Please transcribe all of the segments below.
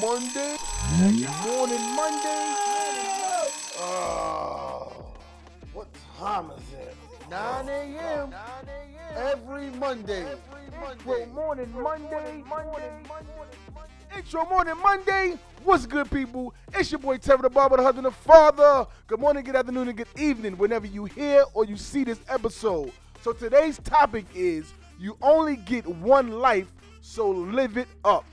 Monday. Morning Monday. Oh, what time is it? 9 a.m. Every Monday. Intro morning Monday. Monday. It's your morning Monday. What's good, people? It's your boy Terah the Barber, the husband and father. Good morning, good afternoon, and good evening whenever you hear or you see this episode. So today's topic is you only get one life, so live it up.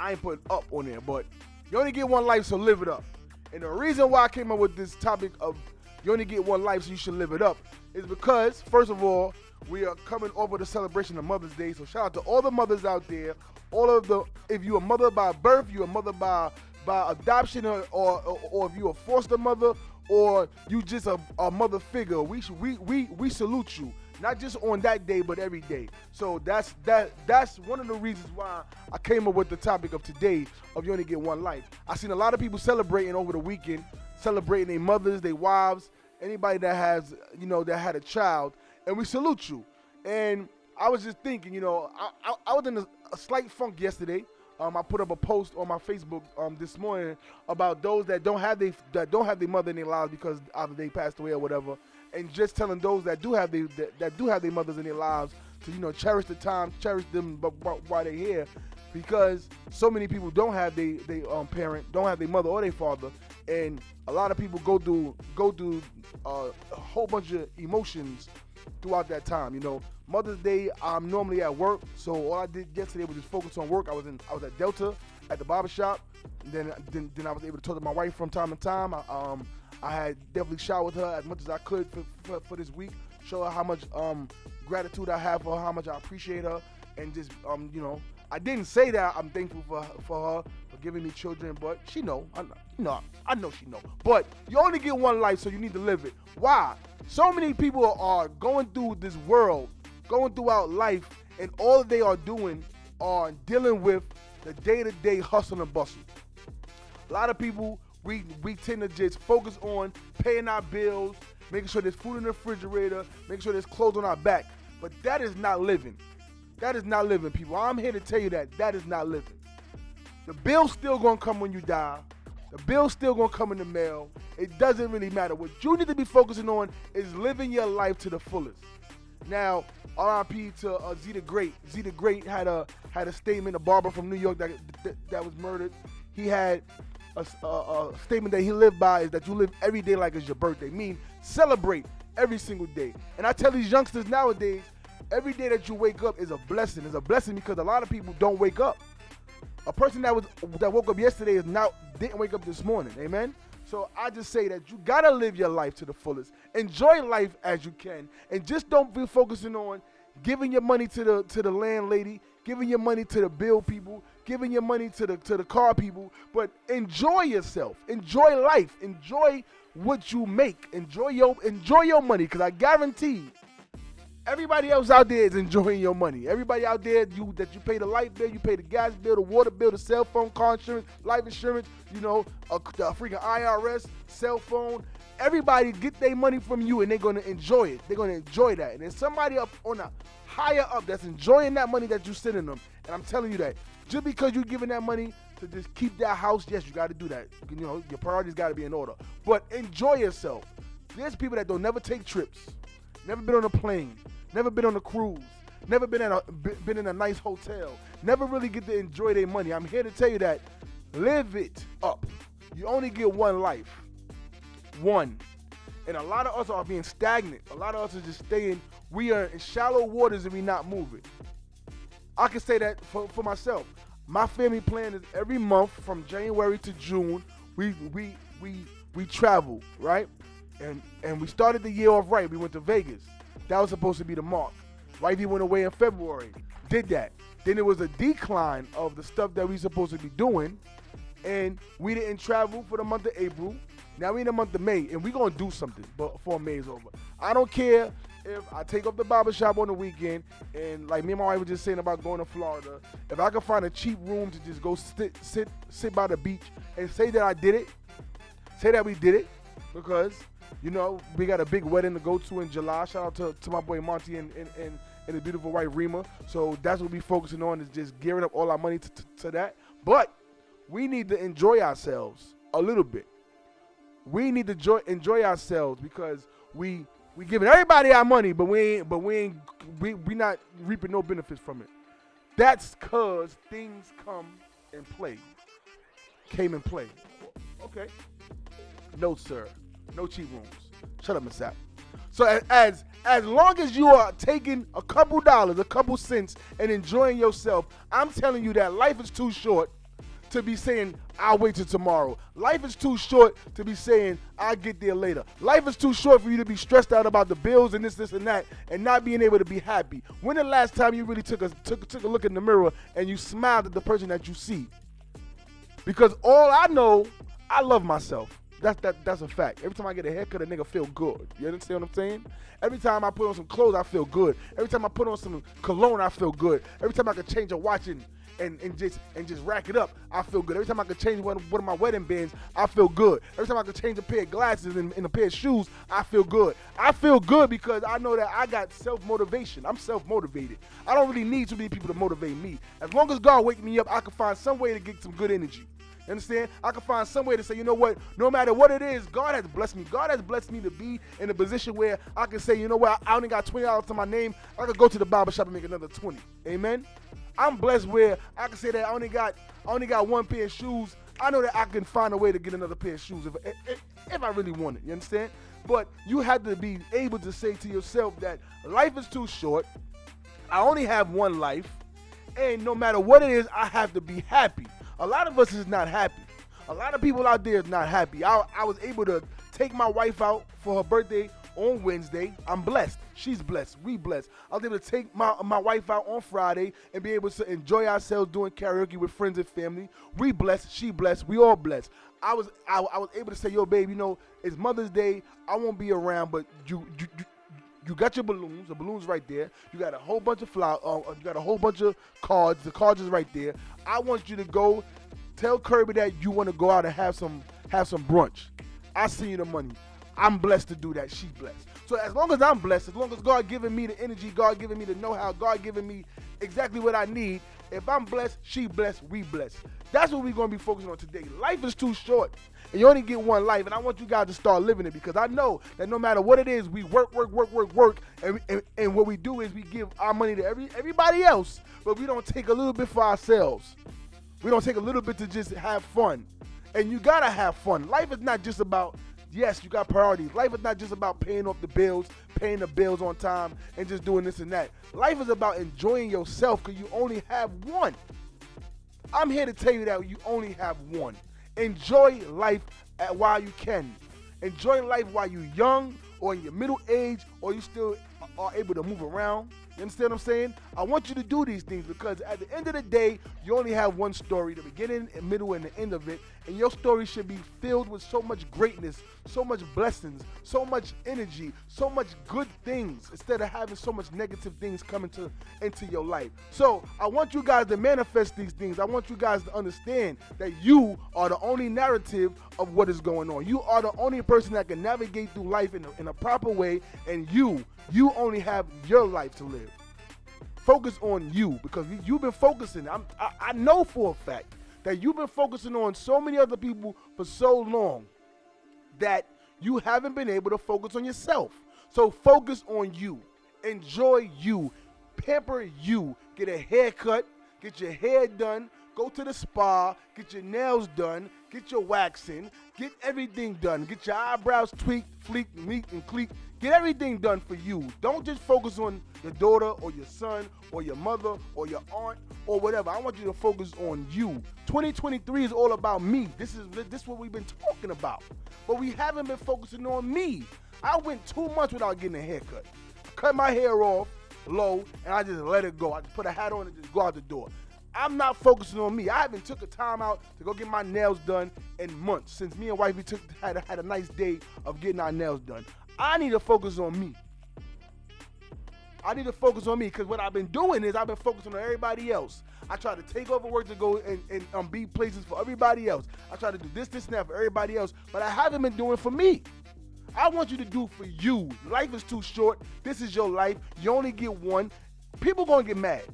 I ain't putting up on there, but you only get one life, so live it up. And the reason why I came up with this topic of you only get one life, so you should live it up, is because first of all, we are coming over the celebration of Mother's Day. So shout out to all the mothers out there. All of the if you're a mother by birth, you're a mother by by adoption, or or, or if you're a foster mother, or you just a, a mother figure. We we we we salute you not just on that day, but every day. So that's that that's one of the reasons why I came up with the topic of today of you only get one life. I seen a lot of people celebrating over the weekend, celebrating their mothers, their wives, anybody that has you know that had a child, and we salute you. And I was just thinking, you know, I, I, I was in a, a slight funk yesterday. Um, I put up a post on my Facebook um, this morning about those that don't have they that don't have their mother in their lives because either they passed away or whatever, and just telling those that do have they that, that do have their mothers in their lives to you know cherish the time, cherish them b- b- while they're here, because so many people don't have they they um parent, don't have their mother or their father, and a lot of people go through go through uh, a whole bunch of emotions throughout that time. You know, Mother's Day, I'm normally at work, so all I did yesterday was just focus on work. I was in, I was at Delta at the barber shop. Then, then, then I was able to talk to my wife from time to time. I, um, I had definitely showered her as much as I could for, for, for this week. Show her how much um gratitude I have for her, how much I appreciate her, and just um you know, I didn't say that I'm thankful for for her for giving me children, but she know, I know, I know she know. But you only get one life, so you need to live it. Why? So many people are going through this world, going throughout life, and all they are doing are dealing with the day-to-day hustle and bustle. A lot of people we we tend to just focus on paying our bills, making sure there's food in the refrigerator, making sure there's clothes on our back. But that is not living. That is not living, people. I'm here to tell you that that is not living. The bill's still gonna come when you die. The bill's still gonna come in the mail. It doesn't really matter. What you need to be focusing on is living your life to the fullest. Now, RIP to uh, Z the Great. Z the Great had a had a statement. A barber from New York that that, that was murdered. He had a, a, a, statement that he lived by is that you live every day like it's your birthday. Mean celebrate every single day. And I tell these youngsters nowadays, every day that you wake up is a blessing. It's a blessing because a lot of people don't wake up. A person that was that woke up yesterday is now didn't wake up this morning. Amen. So I just say that you gotta live your life to the fullest. Enjoy life as you can, and just don't be focusing on giving your money to the to the landlady, giving your money to the bill people, giving your money to the to the car people, but enjoy yourself. Enjoy life. Enjoy what you make. Enjoy your enjoy your money cuz I guarantee everybody else out there is enjoying your money. Everybody out there you that you pay the light bill, you pay the gas bill, the water bill, the cell phone, car insurance, life insurance, you know, a, the freaking IRS, cell phone, everybody get their money from you and they're gonna enjoy it. They're gonna enjoy that. And there's somebody up on a higher up that's enjoying that money that you're sending them. And I'm telling you that just because you're giving that money to just keep that house, yes, you got to do that. You know, your priorities got to be in order. But enjoy yourself. There's people that don't never take trips, never been on a plane, never been on a cruise, never been in a been in a nice hotel, never really get to enjoy their money. I'm here to tell you that live it up. You only get one life. One. And a lot of us are being stagnant. A lot of us are just staying. We are in shallow waters and we not moving. I can say that for, for myself. My family plan is every month from January to June, we we we we travel, right? And and we started the year off right. We went to Vegas. That was supposed to be the mark. Wifey went away in February. Did that. Then there was a decline of the stuff that we supposed to be doing. And we didn't travel for the month of April. Now we in the month of May, and we gonna do something before May is over. I don't care if I take up the barbershop on the weekend, and like me and my wife were just saying about going to Florida, if I could find a cheap room to just go sit sit sit by the beach and say that I did it, say that we did it, because you know we got a big wedding to go to in July. Shout out to, to my boy Monty and and, and and the beautiful wife Rima. So that's what we focusing on is just gearing up all our money to, to, to that. But we need to enjoy ourselves a little bit. We need to enjoy, enjoy ourselves because we we giving everybody our money, but we ain't but we ain't we, we not reaping no benefits from it. That's cause things come and play. Came and play. Okay. No, sir. No cheat rooms. Shut up, Miss Sapp. So as as long as you are taking a couple dollars, a couple cents, and enjoying yourself, I'm telling you that life is too short to be saying I'll wait till tomorrow. Life is too short to be saying I'll get there later. Life is too short for you to be stressed out about the bills and this, this, and that, and not being able to be happy. When the last time you really took a took, took a look in the mirror and you smiled at the person that you see? Because all I know, I love myself. That's that that's a fact. Every time I get a haircut, a nigga feel good. You understand what I'm saying? Every time I put on some clothes, I feel good. Every time I put on some cologne, I feel good. Every time I can change a watch and and, and just and just rack it up, I feel good. Every time I can change one, one of my wedding bands, I feel good. Every time I can change a pair of glasses and, and a pair of shoes, I feel good. I feel good because I know that I got self motivation. I'm self motivated. I don't really need too many people to motivate me. As long as God wake me up, I can find some way to get some good energy. You understand? I can find some way to say, you know what? No matter what it is, God has blessed me. God has blessed me to be in a position where I can say, you know what? I only got twenty dollars to my name. I could go to the barber shop and make another twenty. Amen. I'm blessed where I can say that I only got I only got one pair of shoes. I know that I can find a way to get another pair of shoes if if, if I really want it. You understand? But you have to be able to say to yourself that life is too short. I only have one life, and no matter what it is, I have to be happy. A lot of us is not happy. A lot of people out there is not happy. I, I was able to take my wife out for her birthday on Wednesday. I'm blessed. She's blessed. We blessed. I was able to take my, my wife out on Friday and be able to enjoy ourselves doing karaoke with friends and family. We blessed. She blessed. We all blessed. I was I, I was able to say, yo, babe, you know, it's Mother's Day. I won't be around, but you you, you you got your balloons. The balloons right there. You got a whole bunch of flower. Uh, you got a whole bunch of cards. The cards is right there. I want you to go. Tell Kirby that you want to go out and have some have some brunch. I see you the money. I'm blessed to do that. She blessed. So as long as I'm blessed, as long as God giving me the energy, God giving me the know-how, God giving me exactly what I need. If I'm blessed, she blessed, we blessed. That's what we're gonna be focusing on today. Life is too short, and you only get one life. And I want you guys to start living it because I know that no matter what it is, we work, work, work, work, work, and, and, and what we do is we give our money to every everybody else, but we don't take a little bit for ourselves. We don't take a little bit to just have fun. And you gotta have fun. Life is not just about yes, you got priorities. Life is not just about paying off the bills, paying the bills on time, and just doing this and that. Life is about enjoying yourself because you only have one. I'm here to tell you that you only have one. Enjoy life while you can. Enjoy life while you're young or in your middle age or you still are able to move around. You understand what I'm saying? I want you to do these things because at the end of the day, you only have one story the beginning, and middle, and the end of it. And your story should be filled with so much greatness, so much blessings, so much energy, so much good things instead of having so much negative things coming to into your life. So I want you guys to manifest these things. I want you guys to understand that you are the only narrative of what is going on. You are the only person that can navigate through life in a, in a proper way, and you, you only have your life to live focus on you because you've been focusing. I, I know for a fact that you've been focusing on so many other people for so long that you haven't been able to focus on yourself. So focus on you. Enjoy you. Pamper you. Get a haircut. Get your hair done. Go to the spa. Get your nails done. Get your waxing. Get everything done. Get your eyebrows tweaked, fleeked, meet, and cleeked. Get everything done for you. Don't just focus on your daughter or your son or your mother or your aunt or whatever. I want you to focus on you. 2023 is all about me. This is this is what we've been talking about. But we haven't been focusing on me. I went two months without getting a haircut. Cut my hair off low and I just let it go. I just put a hat on and just go out the door. I'm not focusing on me. I haven't took a time out to go get my nails done in months since me and wifey took had had a nice day of getting our nails done. I need to focus on me. I need to focus on me because what I've been doing is I've been focusing on everybody else. I try to take over work to go and, and um, be places for everybody else. I try to do this, this, and that for everybody else, but I haven't been doing for me. I want you to do for you. Life is too short. This is your life. You only get one. People gonna get mad.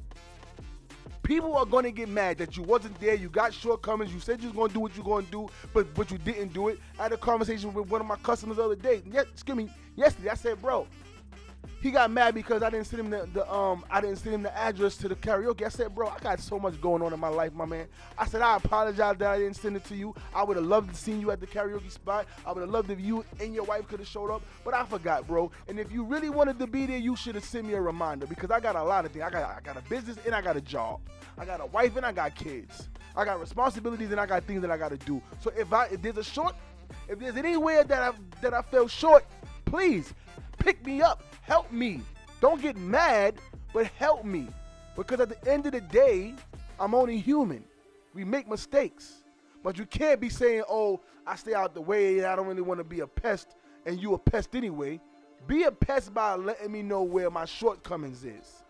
People are gonna get mad that you wasn't there. You got shortcomings. You said you was gonna do what you gonna do, but but you didn't do it. I had a conversation with one of my customers the other day. Yes, excuse me, yesterday. I said, bro, he got mad because I didn't send him the, the, um I didn't send him the address to the karaoke. I said, bro, I got so much going on in my life, my man. I said I apologize that I didn't send it to you. I would have loved to see you at the karaoke spot. I would have loved if you and your wife could have showed up, but I forgot, bro. And if you really wanted to be there, you should have sent me a reminder because I got a lot of things. I got I got a business and I got a job. I got a wife and I got kids. I got responsibilities and I got things that I got to do. So if I if there's a short, if there's anywhere that I that I fell short, please pick me up, help me. Don't get mad, but help me. Because at the end of the day, I'm only human. We make mistakes. But you can't be saying, oh, I stay out the way, I don't really want to be a pest, and you a pest anyway. Be a pest by letting me know where my shortcomings is.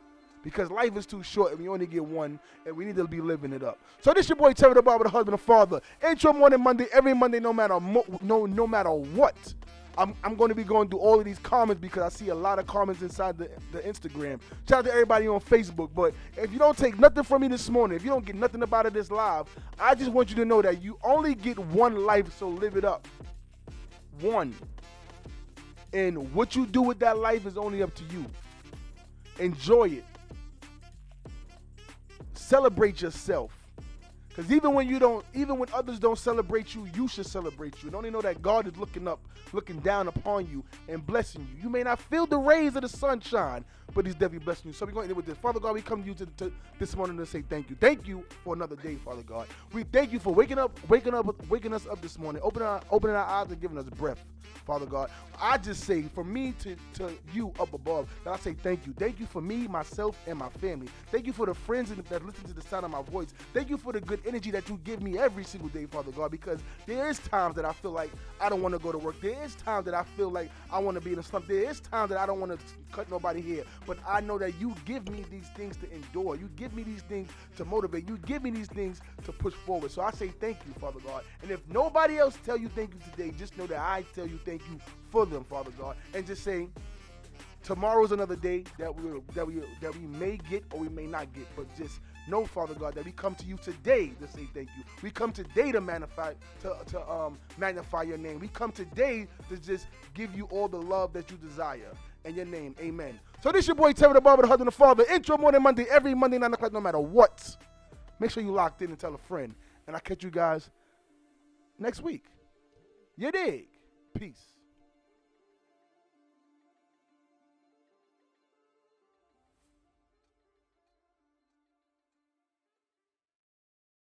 Because life is too short and we only get one, and we need to be living it up. So this your boy Terah the Barber, the husband and father. Intro morning Monday, every Monday, no matter mo- no no matter what. I'm, I'm going to be going through all of these comments because I see a lot of comments inside the, the Instagram. Shout out to everybody on Facebook. But if you don't take nothing from me this morning, if you don't get nothing about it this live, I just want you to know that you only get one life, so live it up. One. And what you do with that life is only up to you. Enjoy it. Celebrate yourself. Because even when you don't, even when others don't celebrate you, you should celebrate you. And only know that God is looking up, looking down upon you and blessing you. You may not feel the rays of the sunshine, but He's definitely blessing you. So we're going to end with this. Father God, we come to you to, to, this morning to say thank you. Thank you for another day, Father God. We thank you for waking up, waking up, waking us up this morning, opening our, opening our eyes and giving us breath. Father God. I just say, for me to, to you up above, that I say thank you. Thank you for me, myself, and my family. Thank you for the friends that listen to the sound of my voice. Thank you for the good energy that you give me every single day, Father God, because there is times that I feel like I don't want to go to work. There is times that I feel like I want to be in a slump. There is times that I don't want to cut nobody here. But I know that you give me these things to endure. You give me these things to motivate. You give me these things to push forward. So I say thank you, Father God. And if nobody else tell you thank you today, just know that I tell you thank you for them, Father God. And just say, tomorrow's another day that we that we that we may get or we may not get, but just know, Father God, that we come to you today to say thank you. We come today to magnify to, to um magnify your name. We come today to just give you all the love that you desire. In your name, amen. So this your boy Terah the Barber, the husband and the father. Intro morning Monday, every Monday, 9 o'clock, no matter what. Make sure you locked in and tell a friend. And I'll catch you guys next week. You dig? Peace.